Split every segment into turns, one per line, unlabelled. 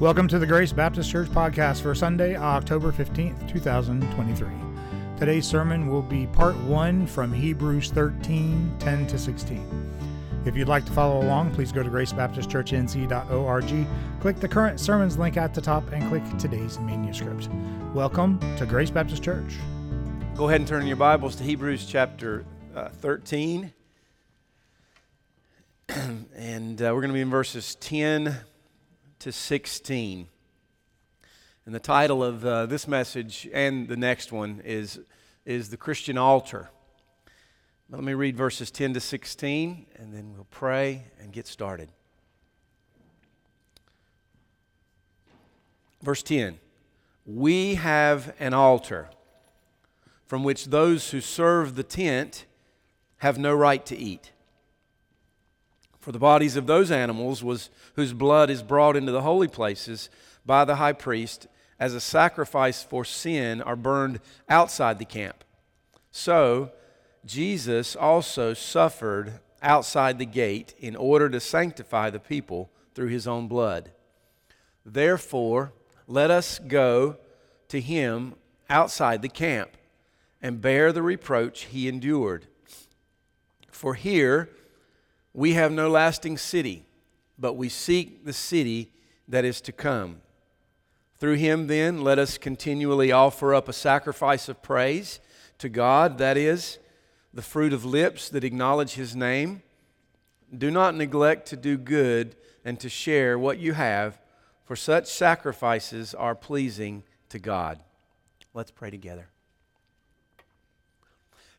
Welcome to the Grace Baptist Church podcast for Sunday, October 15th, 2023. Today's sermon will be part one from Hebrews 13 10 to 16. If you'd like to follow along, please go to gracebaptistchurchnc.org, click the current sermons link at the top, and click today's manuscript. Welcome to Grace Baptist Church.
Go ahead and turn your Bibles to Hebrews chapter uh, 13. and uh, we're going to be in verses 10 to 16. And the title of uh, this message and the next one is, is The Christian Altar. Let me read verses 10 to 16, and then we'll pray and get started. Verse 10 We have an altar from which those who serve the tent have no right to eat. For the bodies of those animals was, whose blood is brought into the holy places by the high priest as a sacrifice for sin are burned outside the camp. So Jesus also suffered outside the gate in order to sanctify the people through his own blood. Therefore, let us go to him outside the camp and bear the reproach he endured. For here, we have no lasting city, but we seek the city that is to come. Through him, then, let us continually offer up a sacrifice of praise to God, that is, the fruit of lips that acknowledge his name. Do not neglect to do good and to share what you have, for such sacrifices are pleasing to God. Let's pray together.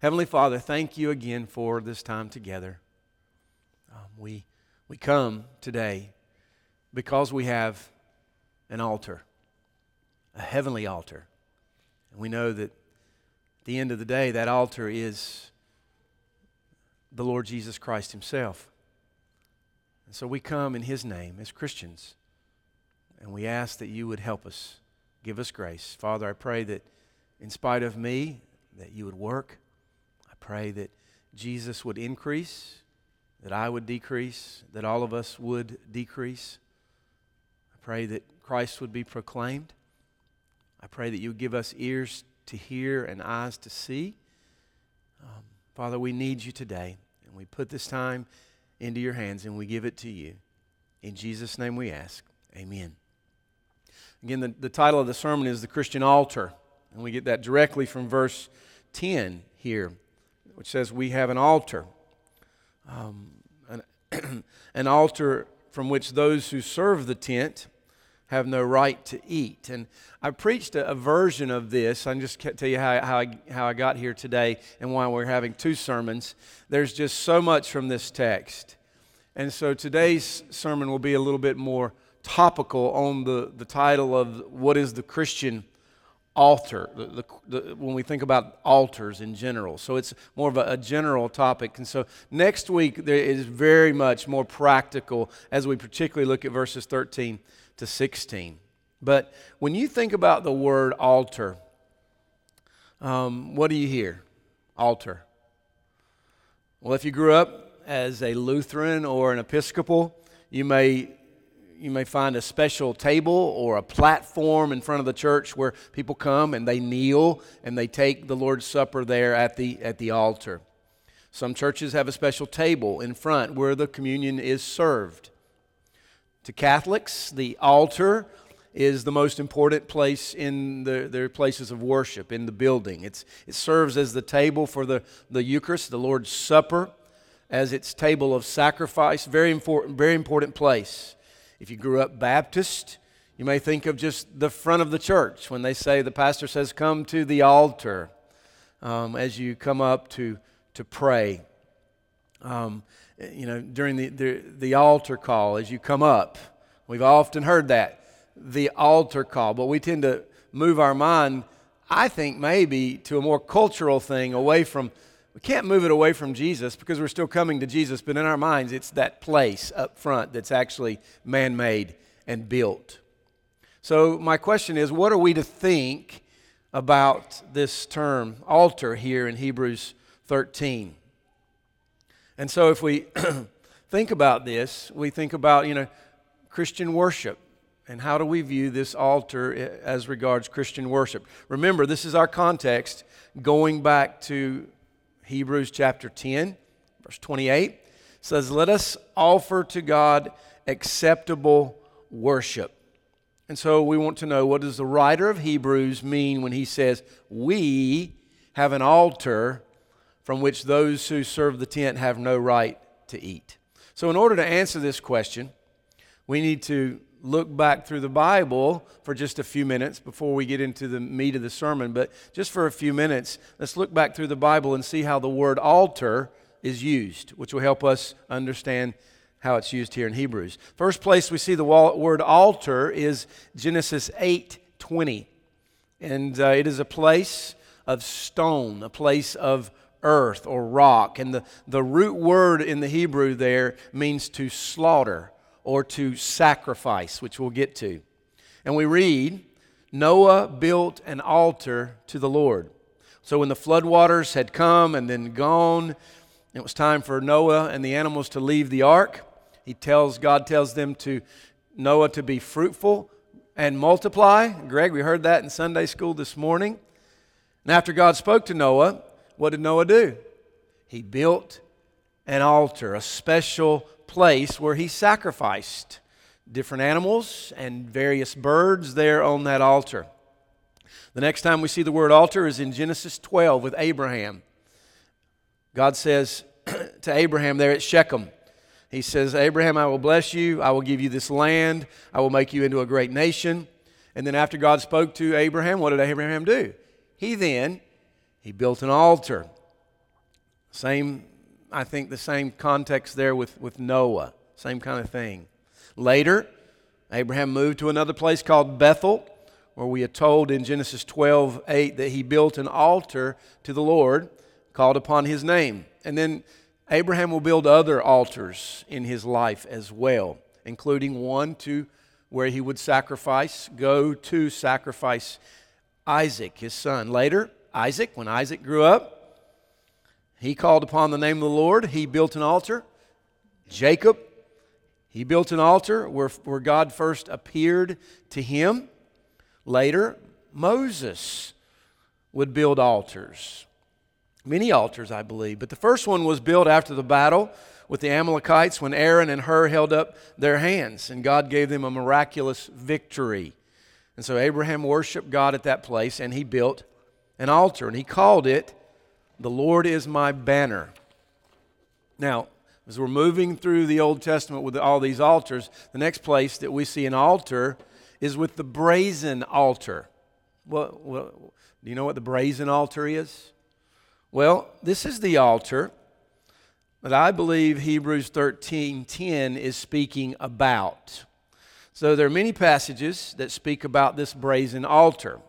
Heavenly Father, thank you again for this time together. Um, we, we come today because we have an altar, a heavenly altar. And we know that at the end of the day, that altar is the Lord Jesus Christ Himself. And so we come in His name as Christians, and we ask that you would help us, give us grace. Father, I pray that in spite of me, that you would work. I pray that Jesus would increase that I would decrease, that all of us would decrease. I pray that Christ would be proclaimed. I pray that you would give us ears to hear and eyes to see. Um, Father, we need you today, and we put this time into your hands and we give it to you. In Jesus' name we ask. Amen. Again, the, the title of the sermon is The Christian Altar, and we get that directly from verse 10 here, which says, We have an altar um, an, an altar from which those who serve the tent have no right to eat. And I preached a, a version of this. I just tell you how, how, I, how I got here today and why we're having two sermons. There's just so much from this text. And so today's sermon will be a little bit more topical on the, the title of What is the Christian altar, the, the, the, when we think about altars in general. So it's more of a, a, general topic. And so next week there is very much more practical as we particularly look at verses 13 to 16. But when you think about the word altar, um, what do you hear? Altar. Well, if you grew up as a Lutheran or an Episcopal, you may you may find a special table or a platform in front of the church where people come and they kneel and they take the Lord's Supper there at the, at the altar. Some churches have a special table in front where the communion is served. To Catholics, the altar is the most important place in the, their places of worship, in the building. It's, it serves as the table for the, the Eucharist, the Lord's Supper, as its table of sacrifice. Very important, very important place. If you grew up Baptist, you may think of just the front of the church when they say, the pastor says, come to the altar um, as you come up to, to pray. Um, you know, during the, the, the altar call as you come up. We've often heard that, the altar call, but we tend to move our mind, I think, maybe to a more cultural thing away from we can't move it away from Jesus because we're still coming to Jesus, but in our minds, it's that place up front that's actually man made and built. So, my question is what are we to think about this term altar here in Hebrews 13? And so, if we think about this, we think about, you know, Christian worship and how do we view this altar as regards Christian worship? Remember, this is our context going back to Hebrews chapter 10, verse 28. Says, Let us offer to God acceptable worship. And so we want to know what does the writer of Hebrews mean when he says, We have an altar from which those who serve the tent have no right to eat. So, in order to answer this question, we need to look back through the Bible for just a few minutes before we get into the meat of the sermon. But just for a few minutes, let's look back through the Bible and see how the word altar is used, which will help us understand how it's used here in Hebrews. First place we see the word altar is Genesis 8 20. And uh, it is a place of stone, a place of earth or rock. And the, the root word in the Hebrew there means to slaughter or to sacrifice, which we'll get to. And we read, Noah built an altar to the Lord. So when the floodwaters had come and then gone, it was time for Noah and the animals to leave the ark. He tells God tells them to Noah to be fruitful and multiply. Greg, we heard that in Sunday school this morning. And after God spoke to Noah, what did Noah do? He built an altar, a special place where he sacrificed different animals and various birds there on that altar. The next time we see the word altar is in Genesis 12 with Abraham. God says to Abraham there at Shechem, He says, Abraham, I will bless you. I will give you this land. I will make you into a great nation. And then after God spoke to Abraham, what did Abraham do? He then he built an altar. Same, I think, the same context there with, with Noah. Same kind of thing. Later, Abraham moved to another place called Bethel, where we are told in Genesis 12 8 that he built an altar to the Lord, called upon his name. And then Abraham will build other altars in his life as well, including one to where he would sacrifice, go to sacrifice Isaac, his son. Later, Isaac, when Isaac grew up, he called upon the name of the Lord. He built an altar. Jacob, he built an altar where, where God first appeared to him. Later, Moses would build altars. Many altars, I believe. But the first one was built after the battle with the Amalekites when Aaron and Hur held up their hands and God gave them a miraculous victory. And so Abraham worshiped God at that place and he built an altar, and he called it, The Lord is my banner. Now, as we're moving through the Old Testament with all these altars, the next place that we see an altar is with the brazen altar. Well, well do you know what the brazen altar is? Well, this is the altar that I believe Hebrews 13:10 is speaking about. So there are many passages that speak about this brazen altar.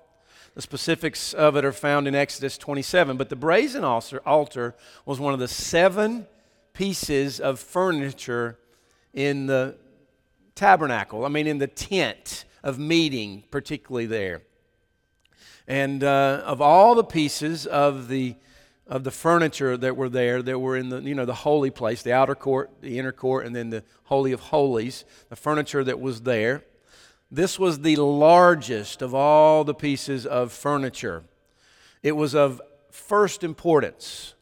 The specifics of it are found in Exodus 27. But the brazen altar was one of the seven pieces of furniture in the tabernacle, I mean, in the tent of meeting, particularly there. And uh, of all the pieces of the of the furniture that were there that were in the you know the holy place the outer court the inner court and then the holy of holies the furniture that was there this was the largest of all the pieces of furniture. It was of first importance.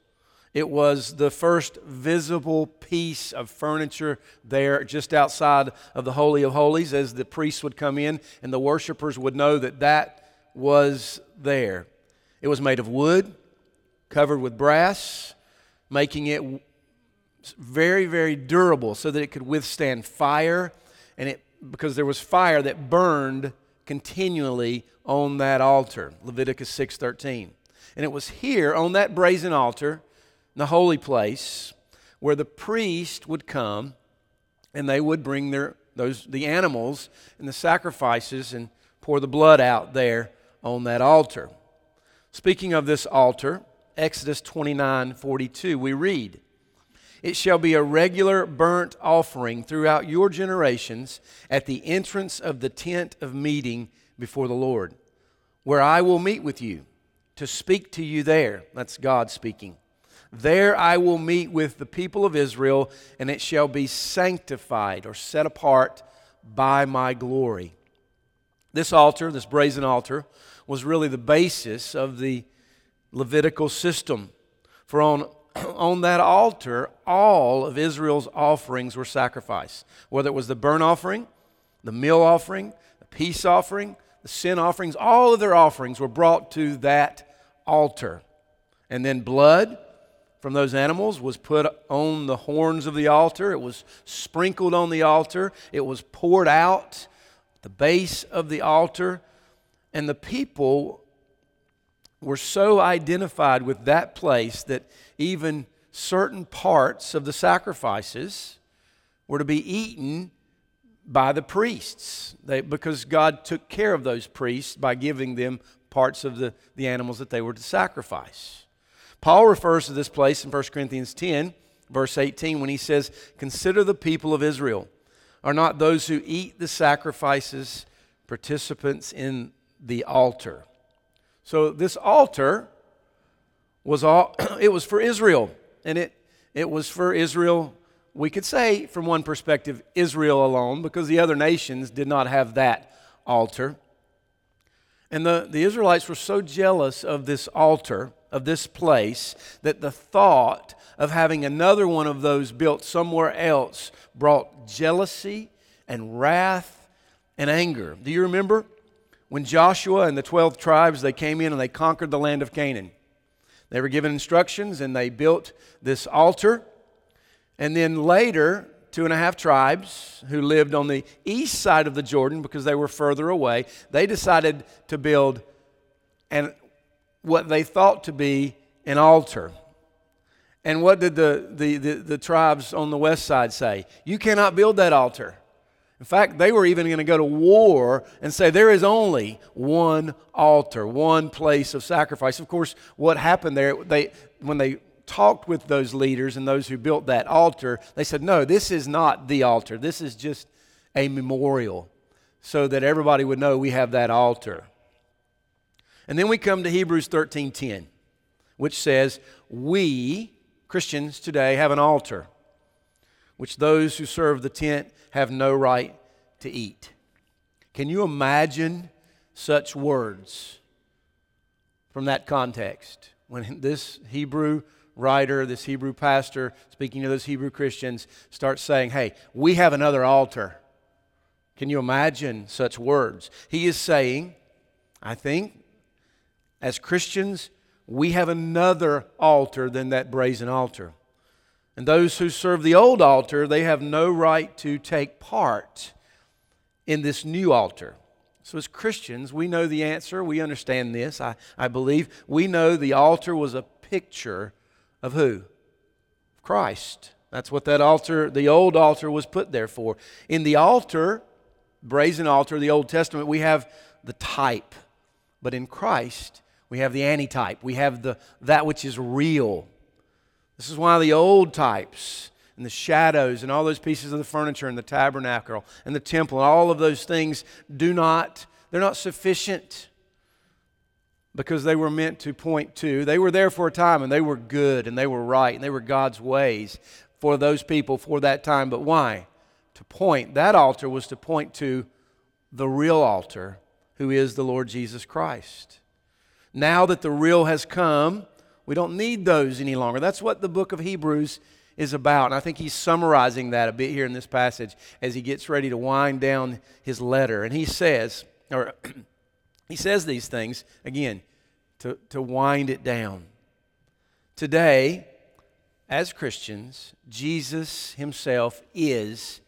It was the first visible piece of furniture there just outside of the Holy of Holies as the priests would come in and the worshipers would know that that was there. It was made of wood, covered with brass, making it very, very durable so that it could withstand fire and it because there was fire that burned continually on that altar leviticus 6.13 and it was here on that brazen altar in the holy place where the priest would come and they would bring their those the animals and the sacrifices and pour the blood out there on that altar. Speaking of this altar exodus 29.42 we read it shall be a regular burnt offering throughout your generations at the entrance of the tent of meeting before the Lord, where I will meet with you to speak to you there. That's God speaking. There I will meet with the people of Israel, and it shall be sanctified or set apart by my glory. This altar, this brazen altar, was really the basis of the Levitical system. For on, on that altar, all of Israel's offerings were sacrificed, whether it was the burnt offering, the meal offering, the peace offering, the sin offerings, all of their offerings were brought to that altar. And then blood from those animals was put on the horns of the altar, it was sprinkled on the altar, it was poured out at the base of the altar, and the people were so identified with that place that even certain parts of the sacrifices were to be eaten by the priests they, because God took care of those priests by giving them parts of the, the animals that they were to sacrifice. Paul refers to this place in 1 Corinthians 10, verse 18, when he says, Consider the people of Israel. Are not those who eat the sacrifices participants in the altar? So this altar was all it was for Israel. And it, it was for Israel, we could say from one perspective, Israel alone, because the other nations did not have that altar. And the, the Israelites were so jealous of this altar, of this place, that the thought of having another one of those built somewhere else brought jealousy and wrath and anger. Do you remember when Joshua and the 12 tribes they came in and they conquered the land of Canaan? They were given instructions and they built this altar. And then later, two and a half tribes who lived on the east side of the Jordan because they were further away, they decided to build an, what they thought to be an altar. And what did the, the, the, the tribes on the west side say? You cannot build that altar. In fact, they were even going to go to war and say there is only one altar, one place of sacrifice. Of course, what happened there, they, when they talked with those leaders and those who built that altar, they said, no, this is not the altar. This is just a memorial so that everybody would know we have that altar. And then we come to Hebrews 13:10, which says, "We Christians today have an altar which those who serve the tent have no right to eat." Can you imagine such words from that context? When this Hebrew writer, this Hebrew pastor, speaking to those Hebrew Christians, starts saying, Hey, we have another altar. Can you imagine such words? He is saying, I think, as Christians, we have another altar than that brazen altar. And those who serve the old altar, they have no right to take part in this new altar. So, as Christians, we know the answer. We understand this. I, I believe we know the altar was a picture of who? Christ. That's what that altar, the old altar, was put there for. In the altar, brazen altar, the Old Testament, we have the type. But in Christ, we have the antitype. We have the, that which is real. This is why the old types and the shadows and all those pieces of the furniture and the tabernacle and the temple and all of those things do not, they're not sufficient because they were meant to point to. They were there for a time and they were good and they were right and they were God's ways for those people for that time. But why? To point. That altar was to point to the real altar, who is the Lord Jesus Christ. Now that the real has come, we don't need those any longer. That's what the book of Hebrews is about. And I think he's summarizing that a bit here in this passage as he gets ready to wind down his letter. And he says, or He says these things, again, to, to wind it down. Today, as Christians, Jesus Himself is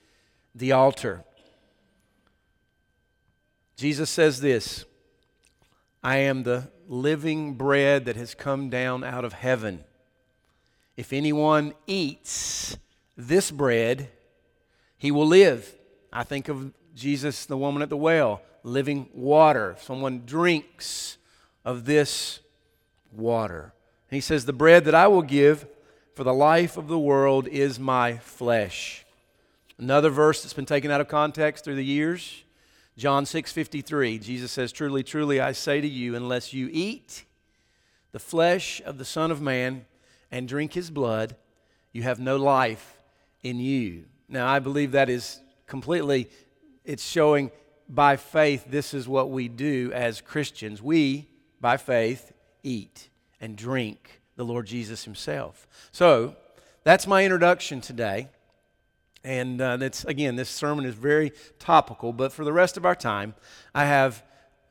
the altar. Jesus says this I am the living bread that has come down out of heaven. If anyone eats this bread, he will live. I think of Jesus, the woman at the well living water. Someone drinks of this water. And he says, The bread that I will give for the life of the world is my flesh. Another verse that's been taken out of context through the years. John 6:53 Jesus says truly truly I say to you unless you eat the flesh of the son of man and drink his blood you have no life in you. Now I believe that is completely it's showing by faith, this is what we do as Christians. We, by faith, eat and drink the Lord Jesus Himself. So, that's my introduction today. And uh, that's, again, this sermon is very topical, but for the rest of our time, I have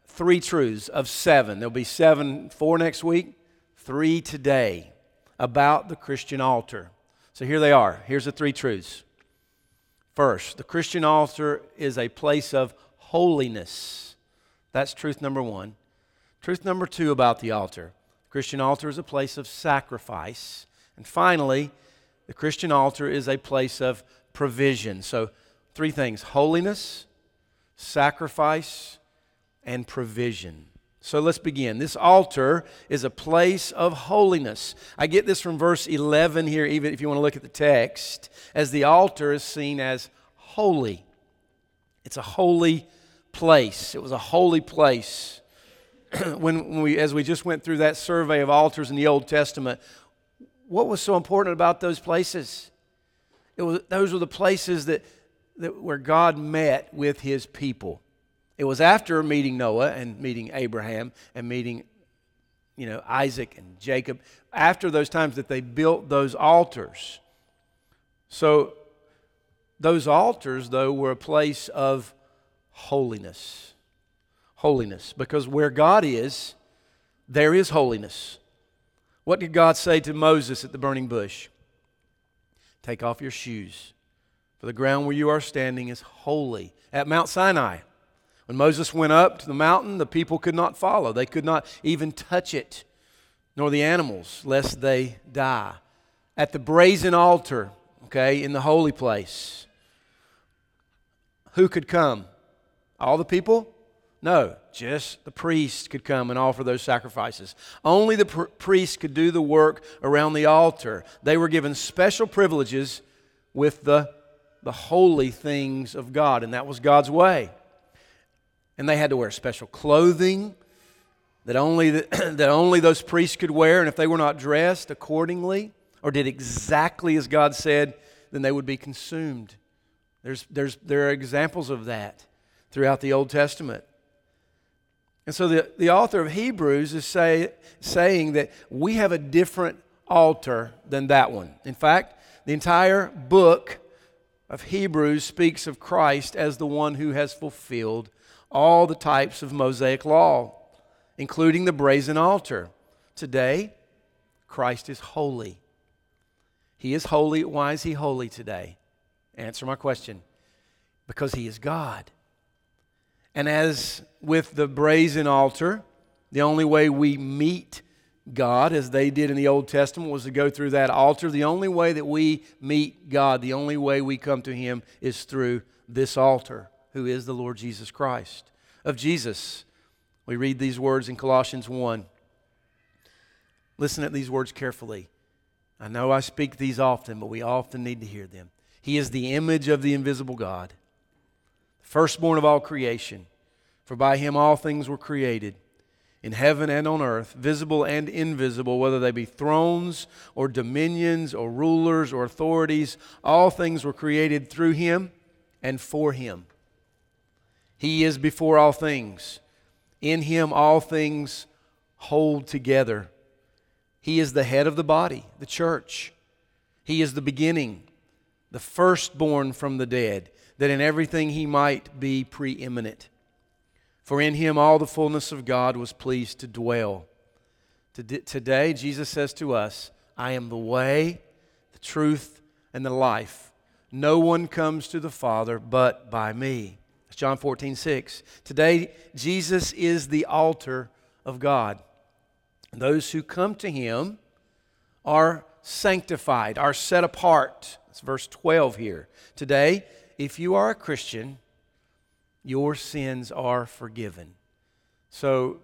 three truths of seven. There'll be seven, four next week, three today about the Christian altar. So here they are. Here's the three truths. First, the Christian altar is a place of holiness. That's truth number one. Truth number two about the altar the Christian altar is a place of sacrifice. And finally, the Christian altar is a place of provision. So, three things holiness, sacrifice, and provision. So let's begin. This altar is a place of holiness. I get this from verse 11 here, even if you want to look at the text, as the altar is seen as holy. It's a holy place. It was a holy place. when we, as we just went through that survey of altars in the Old Testament, what was so important about those places? It was, those were the places that, that where God met with his people. It was after meeting Noah and meeting Abraham and meeting you know Isaac and Jacob after those times that they built those altars. So those altars though were a place of holiness. Holiness because where God is there is holiness. What did God say to Moses at the burning bush? Take off your shoes, for the ground where you are standing is holy. At Mount Sinai, when Moses went up to the mountain, the people could not follow. They could not even touch it, nor the animals, lest they die. At the brazen altar, okay, in the holy place, who could come? All the people? No, just the priest could come and offer those sacrifices. Only the pr- priest could do the work around the altar. They were given special privileges with the, the holy things of God, and that was God's way. And they had to wear special clothing that only, the, that only those priests could wear, and if they were not dressed accordingly or did exactly as God said, then they would be consumed. There's, there's, there are examples of that throughout the Old Testament. And so the, the author of Hebrews is say, saying that we have a different altar than that one. In fact, the entire book of Hebrews speaks of Christ as the one who has fulfilled all the types of Mosaic law, including the brazen altar. Today, Christ is holy. He is holy. Why is he holy today? Answer my question. Because he is God. And as with the brazen altar, the only way we meet God, as they did in the Old Testament, was to go through that altar. The only way that we meet God, the only way we come to Him is through this altar, who is the Lord Jesus Christ. Of Jesus, we read these words in Colossians 1. Listen at these words carefully. I know I speak these often, but we often need to hear them. He is the image of the invisible God firstborn of all creation. For by him all things were created, in heaven and on earth, visible and invisible, whether they be thrones or dominions or rulers or authorities, all things were created through him and for him. He is before all things. In him all things hold together. He is the head of the body, the church. He is the beginning, the firstborn from the dead that in everything he might be preeminent. For in him all the fullness of God was pleased to dwell. Today, Jesus says to us, I am the way, the truth, and the life. No one comes to the Father but by me. That's John 14, 6. Today, Jesus is the altar of God. Those who come to him are sanctified, are set apart. That's verse 12 here. Today, if you are a Christian, your sins are forgiven. So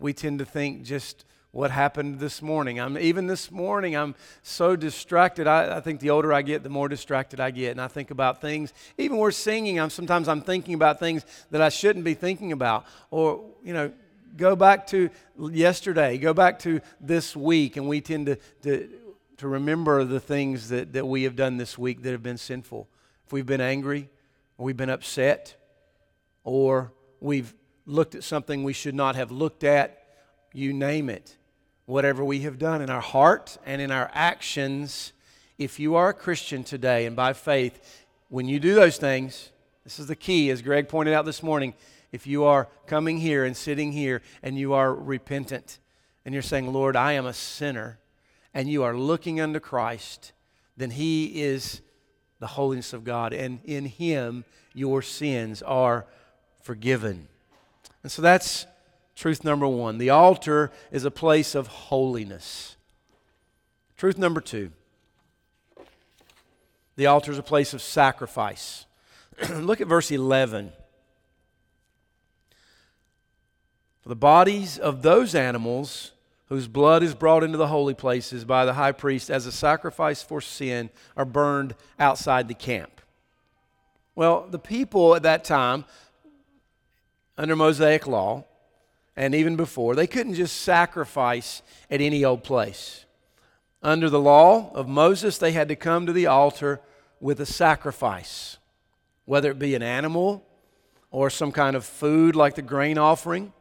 we tend to think just what happened this morning. I'm even this morning I'm so distracted. I, I, think the older I get, the more distracted I get, and I think about things. Even we're singing, I'm sometimes I'm thinking about things that I shouldn't be thinking about. Or you know, go back to yesterday, go back to this week, and we tend to to, to remember the things that, that we have done this week that have been sinful. If we've been angry or we've been upset, or we've looked at something we should not have looked at, you name it. Whatever we have done in our heart and in our actions, if you are a Christian today and by faith, when you do those things, this is the key, as Greg pointed out this morning. If you are coming here and sitting here and you are repentant and you're saying, Lord, I am a sinner, and you are looking unto Christ, then He is the holiness of God, and in Him your sins are forgiven. And so that's truth number one. The altar is a place of holiness. Truth number two the altar is a place of sacrifice. Look at verse 11. For the bodies of those animals whose blood is brought into the holy places by the high priest as a sacrifice for sin are burned outside the camp. Well, the people at that time, under Mosaic law, and even before, they couldn't just sacrifice at any old place. Under the law of Moses, they had to come to the altar with a sacrifice, whether it be an animal or some kind of food like the grain offering.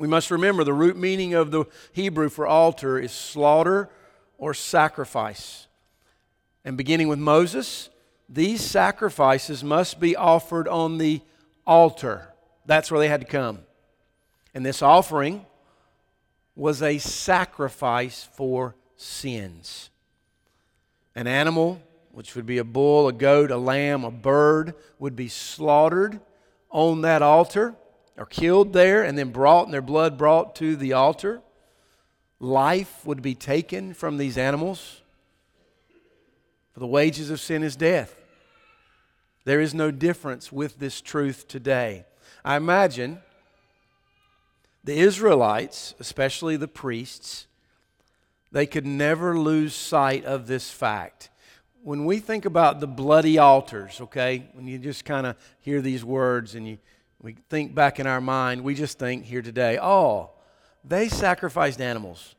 We must remember the root meaning of the Hebrew for altar is slaughter or sacrifice. And beginning with Moses, these sacrifices must be offered on the altar. That's where they had to come. And this offering was a sacrifice for sins. An animal, which would be a bull, a goat, a lamb, a bird, would be slaughtered on that altar or killed there and then brought and their blood brought to the altar. Life would be taken from these animals. For the wages of sin is death. There is no difference with this truth today. I imagine the Israelites, especially the priests, they could never lose sight of this fact. When we think about the bloody altars, okay, when you just kind of hear these words and you we think back in our mind, we just think here today, oh, they sacrificed animals.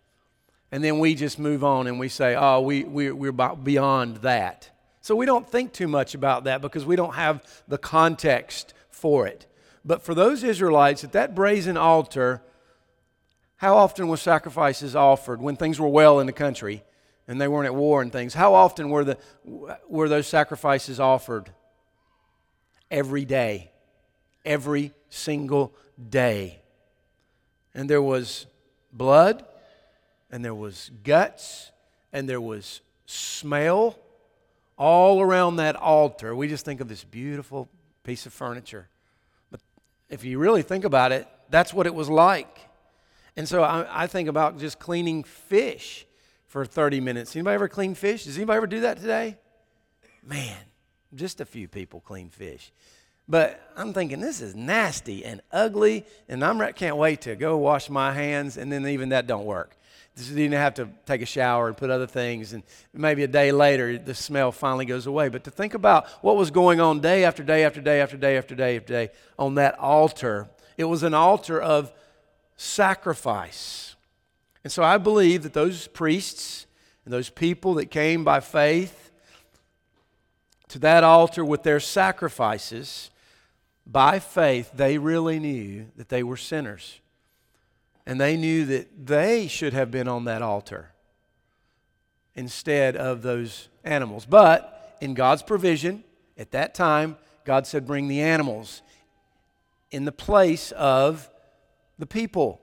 And then we just move on and we say, oh, we, we, we're beyond that. So we don't think too much about that because we don't have the context for it. But for those Israelites at that brazen altar, how often were sacrifices offered when things were well in the country and they weren't at war and things? How often were, the, were those sacrifices offered? Every day. Every single day. And there was blood, and there was guts, and there was smell all around that altar. We just think of this beautiful piece of furniture But if you really think about it, that's what it was like. And so I, I, think about just cleaning fish for 30 minutes. Anybody ever clean fish? Does anybody ever do that today? Man, just a few people clean fish. But I'm thinking this is nasty and ugly, and I can't wait to go wash my hands, and then even that don't work. You didn't have to take a shower and put other things, and maybe a day later the smell finally goes away. But to think about what was going on day after day after day after day after day after day on that altar, it was an altar of sacrifice. And so I believe that those priests and those people that came by faith to that altar with their sacrifices, by faith, they really knew that they were sinners. And they knew that they should have been on that altar instead of those animals. But in God's provision, at that time, God said, Bring the animals in the place of the people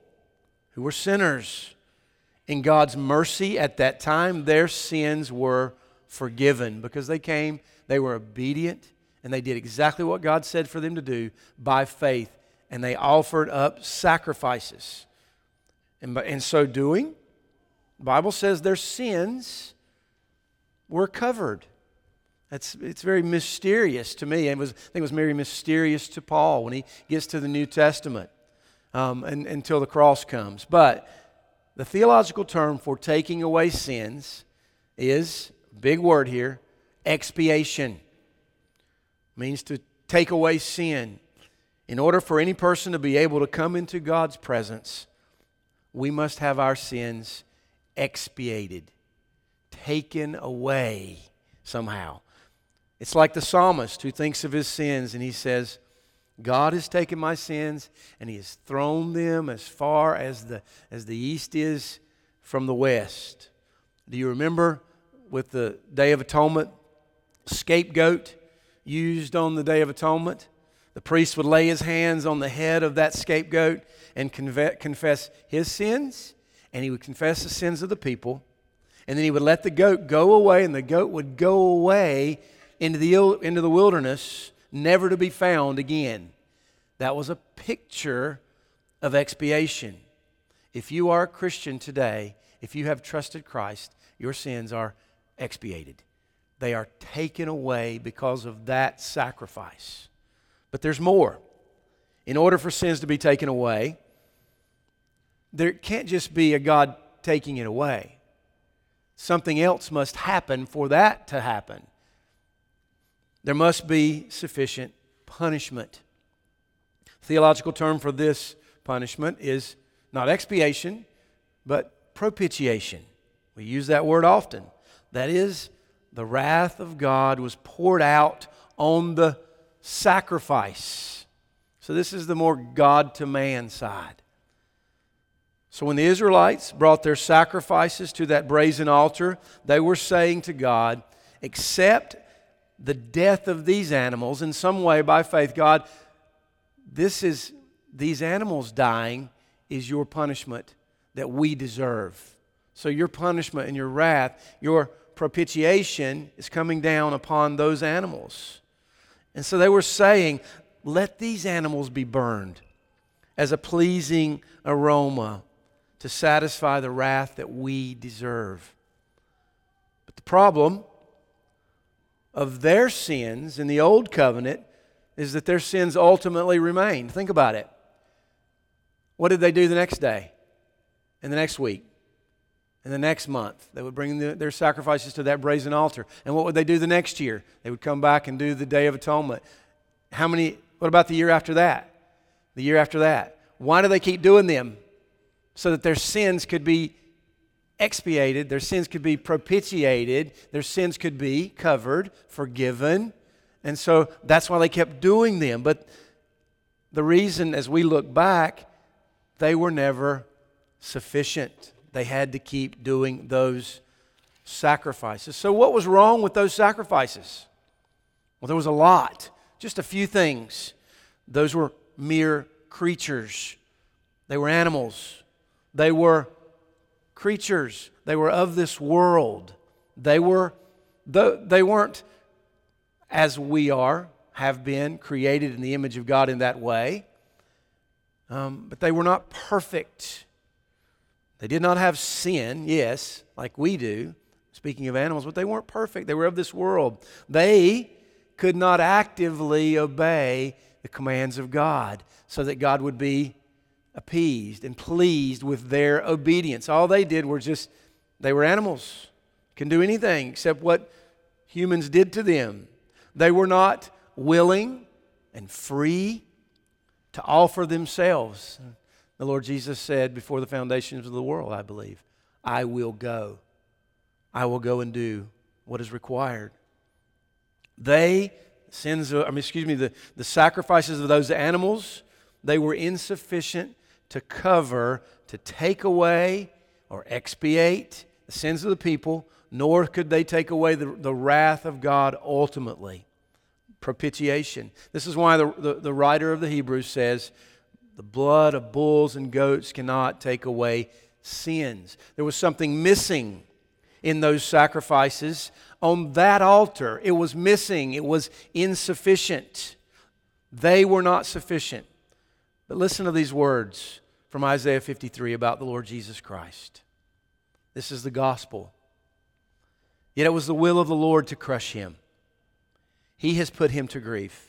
who were sinners. In God's mercy at that time, their sins were forgiven because they came, they were obedient, and they did exactly what God said for them to do by faith, and they offered up sacrifices. And in so doing, the Bible says their sins were covered. That's, it's very mysterious to me. It was, I think it was very mysterious to Paul when he gets to the New Testament um, and, until the cross comes. But the theological term for taking away sins is, big word here, expiation. Means to take away sin. In order for any person to be able to come into God's presence, we must have our sins expiated, taken away somehow. It's like the psalmist who thinks of his sins and he says, God has taken my sins and He has thrown them as far as the, as the east is from the west. Do you remember with the Day of Atonement, scapegoat used on the Day of Atonement? The priest would lay his hands on the head of that scapegoat and confess his sins, and he would confess the sins of the people. And then he would let the goat go away, and the goat would go away into the, into the wilderness, never to be found again. That was a picture of expiation. If you are a Christian today, if you have trusted Christ, your sins are expiated. They are taken away because of that sacrifice. But there's more. In order for sins to be taken away, there can't just be a God taking it away. Something else must happen for that to happen. There must be sufficient punishment. Theological term for this punishment is not expiation, but propitiation. We use that word often. That is, the wrath of God was poured out on the sacrifice. So, this is the more God to man side. So, when the Israelites brought their sacrifices to that brazen altar, they were saying to God, Accept the death of these animals in some way by faith. God, this is these animals dying is your punishment that we deserve. So, your punishment and your wrath, your propitiation is coming down upon those animals. And so they were saying, Let these animals be burned as a pleasing aroma to satisfy the wrath that we deserve. But the problem of their sins in the old covenant is that their sins ultimately remained. Think about it. What did they do the next day and the next week the next month? They would bring the, their sacrifices to that brazen altar. And what would they do the next year? They would come back and do the Day of Atonement. How many, what about the year after that? The year after that? Why do they keep doing them? so that their sins could be expiated, their sins could be propitiated, their sins could be covered, forgiven. And so that's why they kept doing them. But the reason, as we look back, they were never sufficient. They had to keep doing those sacrifices. So, what was wrong with those sacrifices? Well, there was a lot, just a few things. Those were mere creatures, they were animals. They were creatures, they were of this world. They, were, they weren't as we are, have been created in the image of God in that way, um, but they were not perfect. They did not have sin, yes, like we do, speaking of animals, but they weren't perfect. They were of this world. They could not actively obey the commands of God so that God would be appeased and pleased with their obedience. All they did were just, they were animals, can do anything except what humans did to them. They were not willing and free to offer themselves. The Lord Jesus said before the foundations of the world, I believe, I will go. I will go and do what is required. They, sins, of, I mean, excuse me, the, the sacrifices of those animals, they were insufficient to cover, to take away or expiate the sins of the people, nor could they take away the, the wrath of God ultimately. Propitiation. This is why the, the, the writer of the Hebrews says, the blood of bulls and goats cannot take away sins. There was something missing in those sacrifices on that altar. It was missing, it was insufficient. They were not sufficient. But listen to these words from Isaiah 53 about the Lord Jesus Christ. This is the gospel. Yet it was the will of the Lord to crush him. He has put him to grief.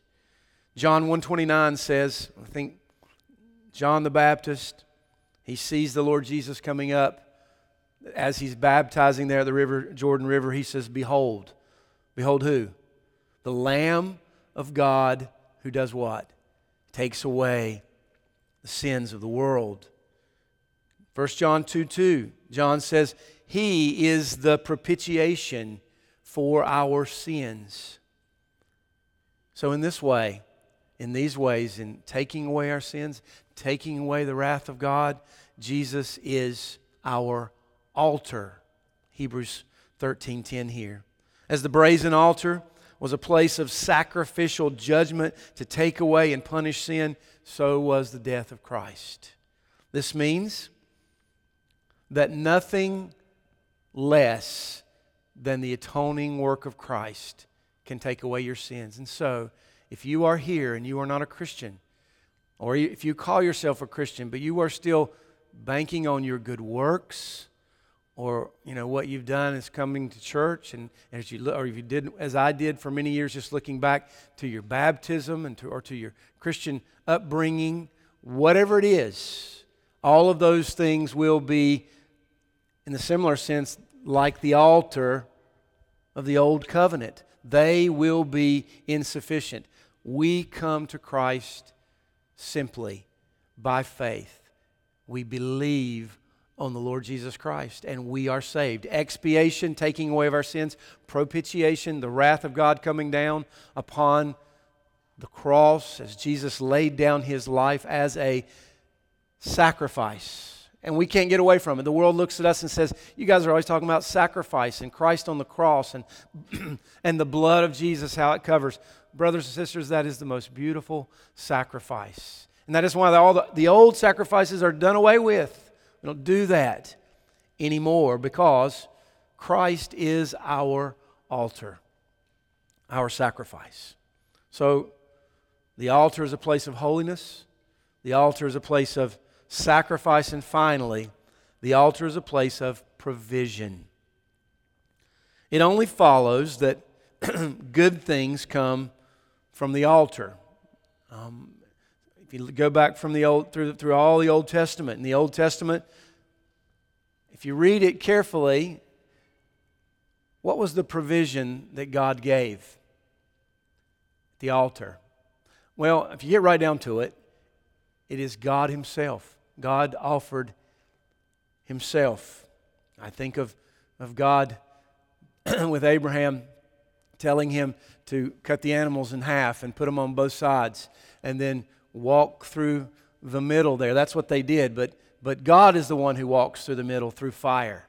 John 129 says, I think John the Baptist, he sees the Lord Jesus coming up. As he's baptizing there at the river, Jordan River, he says, Behold, behold who? The Lamb of God who does what? Takes away the sins of the world. 1 John 2 2, John says, He is the propitiation for our sins. So, in this way, in these ways, in taking away our sins, taking away the wrath of God, Jesus is our altar. Hebrews 13:10 here. As the brazen altar was a place of sacrificial judgment to take away and punish sin, so was the death of Christ. This means that nothing less than the atoning work of Christ can take away your sins. And so, if you are here and you are not a Christian, or if you call yourself a Christian, but you are still banking on your good works, or you know what you've done is coming to church, and, as you look, or if you did as I did for many years, just looking back to your baptism and to or to your Christian upbringing, whatever it is, all of those things will be, in a similar sense, like the altar of the old covenant. They will be insufficient. We come to Christ simply by faith. We believe on the Lord Jesus Christ and we are saved. Expiation, taking away of our sins, propitiation, the wrath of God coming down upon the cross as Jesus laid down his life as a sacrifice. And we can't get away from it. The world looks at us and says, You guys are always talking about sacrifice and Christ on the cross and, and the blood of Jesus, how it covers. Brothers and sisters, that is the most beautiful sacrifice. And that is why all the, the old sacrifices are done away with. We don't do that anymore because Christ is our altar, our sacrifice. So the altar is a place of holiness, the altar is a place of sacrifice, and finally, the altar is a place of provision. It only follows that good things come from the altar. Um, if you go back from the old through, through all the Old Testament, in the Old Testament, if you read it carefully, what was the provision that God gave? The altar. Well, if you get right down to it, it is God Himself. God offered Himself. I think of, of God with Abraham telling him to cut the animals in half and put them on both sides and then walk through the middle there. That's what they did, but, but God is the one who walks through the middle through fire.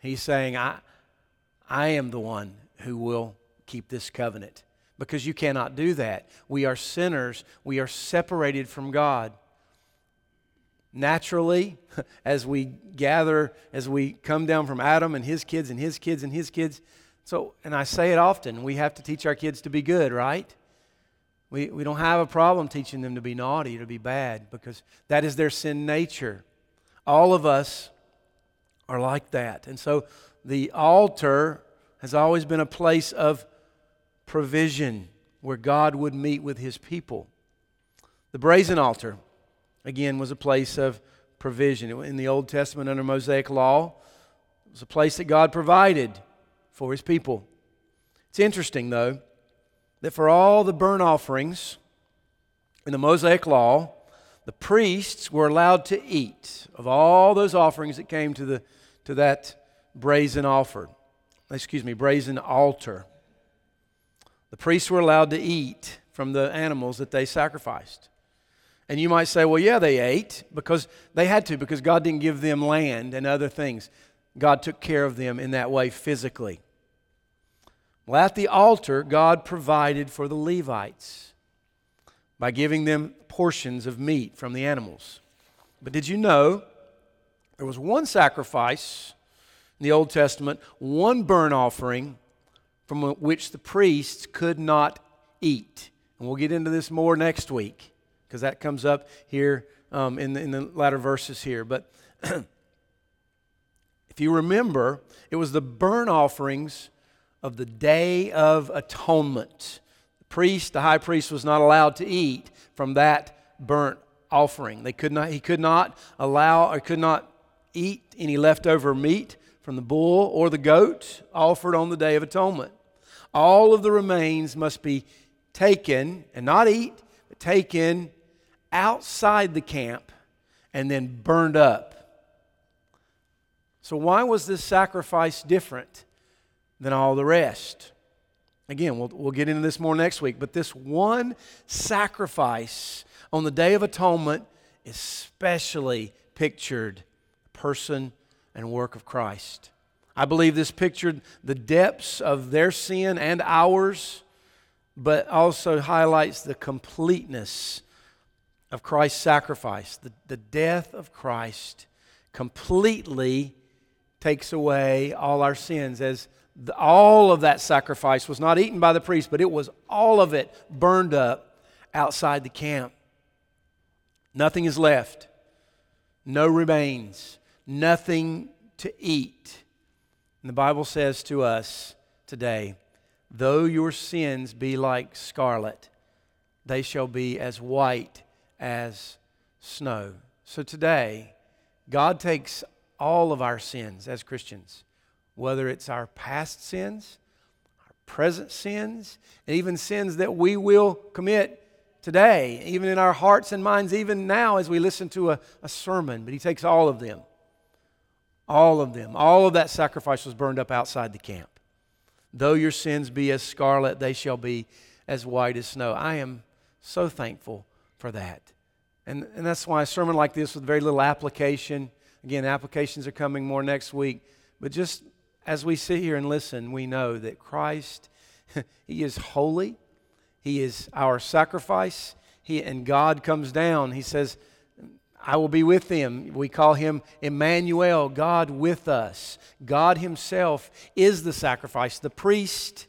He's saying, I, I am the one who will keep this covenant because you cannot do that. We are sinners, we are separated from God. Naturally, as we gather, as we come down from Adam and his kids and his kids and his kids, so, and I say it often, we have to teach our kids to be good, right? We, we don't have a problem teaching them to be naughty, to be bad, because that is their sin nature. All of us are like that. And so the altar has always been a place of provision where God would meet with his people. The brazen altar, again, was a place of provision. In the Old Testament, under Mosaic law, it was a place that God provided for his people. It's interesting, though, that for all the burnt offerings in the Mosaic law, the priests were allowed to eat of all those offerings that came to, the, to that brazen offer. Excuse me, brazen altar. The priests were allowed to eat from the animals that they sacrificed. And you might say, well, yeah, they ate because they had to, because God didn't give them land and other things. God took care of them in that way physically. Well, at the altar, God provided for the Levites by giving them portions of meat from the animals. But did you know there was one sacrifice in the Old Testament, one burnt offering from which the priests could not eat? And we'll get into this more next week because that comes up here um, in, the, in the latter verses here. But if you remember, it was the burnt offerings of the Day of Atonement. The priest, the high priest, was not allowed to eat from that burnt offering. They could not, he could not allow or could not eat any leftover meat from the bull or the goat offered on the Day of Atonement. All of the remains must be taken and not eat, but taken outside the camp and then burned up. So, why was this sacrifice different than all the rest? Again, we'll, we'll get into this more next week, but this one sacrifice on the Day of Atonement especially pictured person and work of Christ. I believe this pictured the depths of their sin and ours, but also highlights the completeness of Christ's sacrifice. The, the death of Christ completely takes away all our sins as the, all of that sacrifice was not eaten by the priest, but it was all of it burned up outside the camp. Nothing is left, no remains, nothing to eat. And the Bible says to us today, though your sins be like scarlet, they shall be as white as snow. So today, God takes all of our sins as Christians, whether it's our past sins, our present sins, and even sins that we will commit today, even in our hearts and minds, even now as we listen to a, a sermon. But He takes all of them. All of them. All of that sacrifice was burned up outside the camp. Though your sins be as scarlet, they shall be as white as snow. I am so thankful for that. And, and that's why a sermon like this with very little application, again, applications are coming more next week, but just as we sit here and listen, we know that Christ, He is holy, He is our sacrifice, he, and God comes down. He says, I will be with them. We call him Emmanuel, God with us. God Himself is the sacrifice. The priest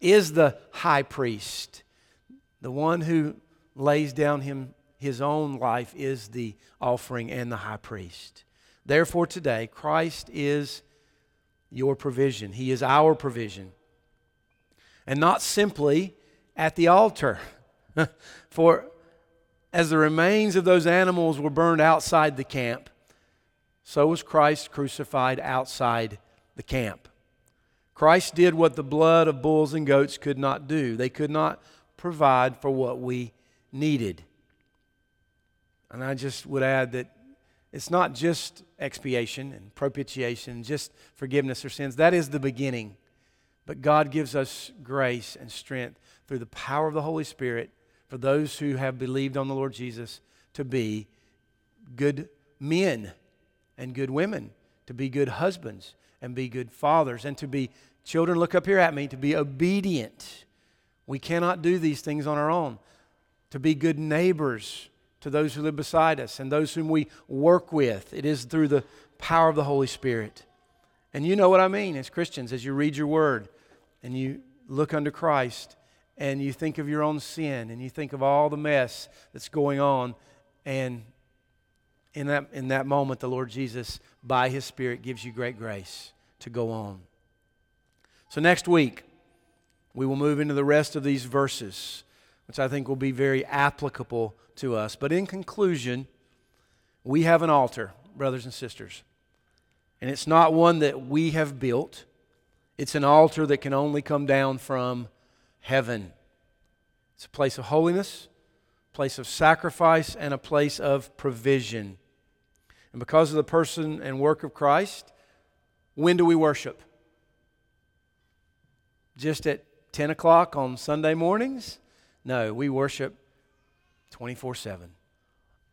is the high priest. The one who lays down him, his own life is the offering and the high priest. Therefore, today, Christ is your provision. He is our provision. And not simply at the altar. For as the remains of those animals were burned outside the camp, so was Christ crucified outside the camp. Christ did what the blood of bulls and goats could not do. They could not provide for what we needed. And I just would add that it's not just expiation and propitiation, just forgiveness of sins. That is the beginning. But God gives us grace and strength through the power of the Holy Spirit for those who have believed on the Lord Jesus to be good men and good women, to be good husbands and be good fathers, and to be children, look up here at me, to be obedient. We cannot do these things on our own. To be good neighbors to those who live beside us and those whom we work with. It is through the power of the Holy Spirit. And you know what I mean as Christians, as you read your word and you look unto Christ and you think of your own sin and you think of all the mess that's going on and in that, in that moment the lord jesus by his spirit gives you great grace to go on so next week we will move into the rest of these verses which i think will be very applicable to us but in conclusion we have an altar brothers and sisters and it's not one that we have built it's an altar that can only come down from heaven. It's a place of holiness, a place of sacrifice, and a place of provision. And because of the person and work of Christ, when do we worship? Just at 10 o'clock on Sunday mornings? No, we worship 24 7.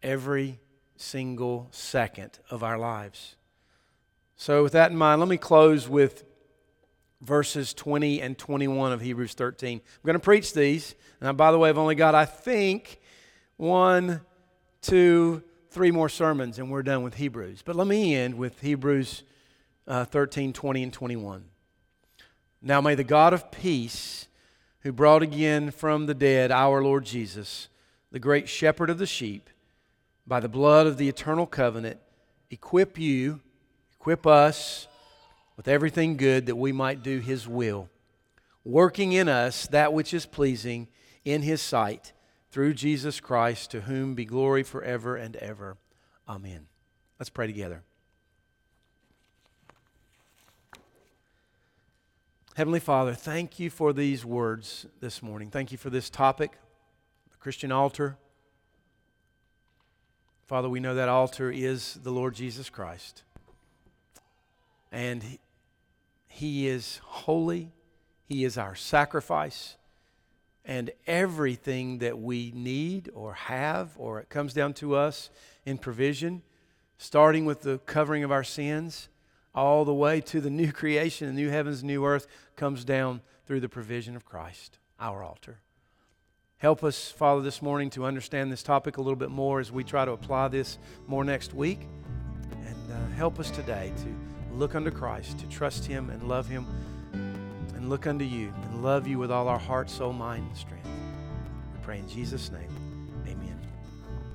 Every single second of our lives. So, with that in mind, let me close with verses 20 and 21 of Hebrews 13. I'm going to preach these. Now, by the way, I've only got, I think, one, two, three more sermons, and we're done with Hebrews. But let me end with Hebrews uh, 13, 20, and 21. Now, may the God of peace, who brought again from the dead our Lord Jesus, the great shepherd of the sheep, by the blood of the eternal covenant, equip you, equip us, with everything good that we might do His will, working in us that which is pleasing in His sight through Jesus Christ, to whom be glory forever and ever. Amen. Let's pray together. Heavenly Father, thank you for these words this morning. Thank you for this topic, Christian altar. Father, we know that altar is the Lord Jesus Christ. And he, is holy, He is our sacrifice. And everything that we need or have, or it comes down to us in provision, starting with the covering of our sins, all the way to the new creation, the new heavens, new earth, comes down through the provision of Christ, our altar. Help us, Father, this morning to understand this topic a little bit more as we try to apply this more next week. And uh, help us today to look unto Christ, to trust Him and love Him, and look unto you and love you with all our heart, soul, mind, and strength. We pray in Jesus' name.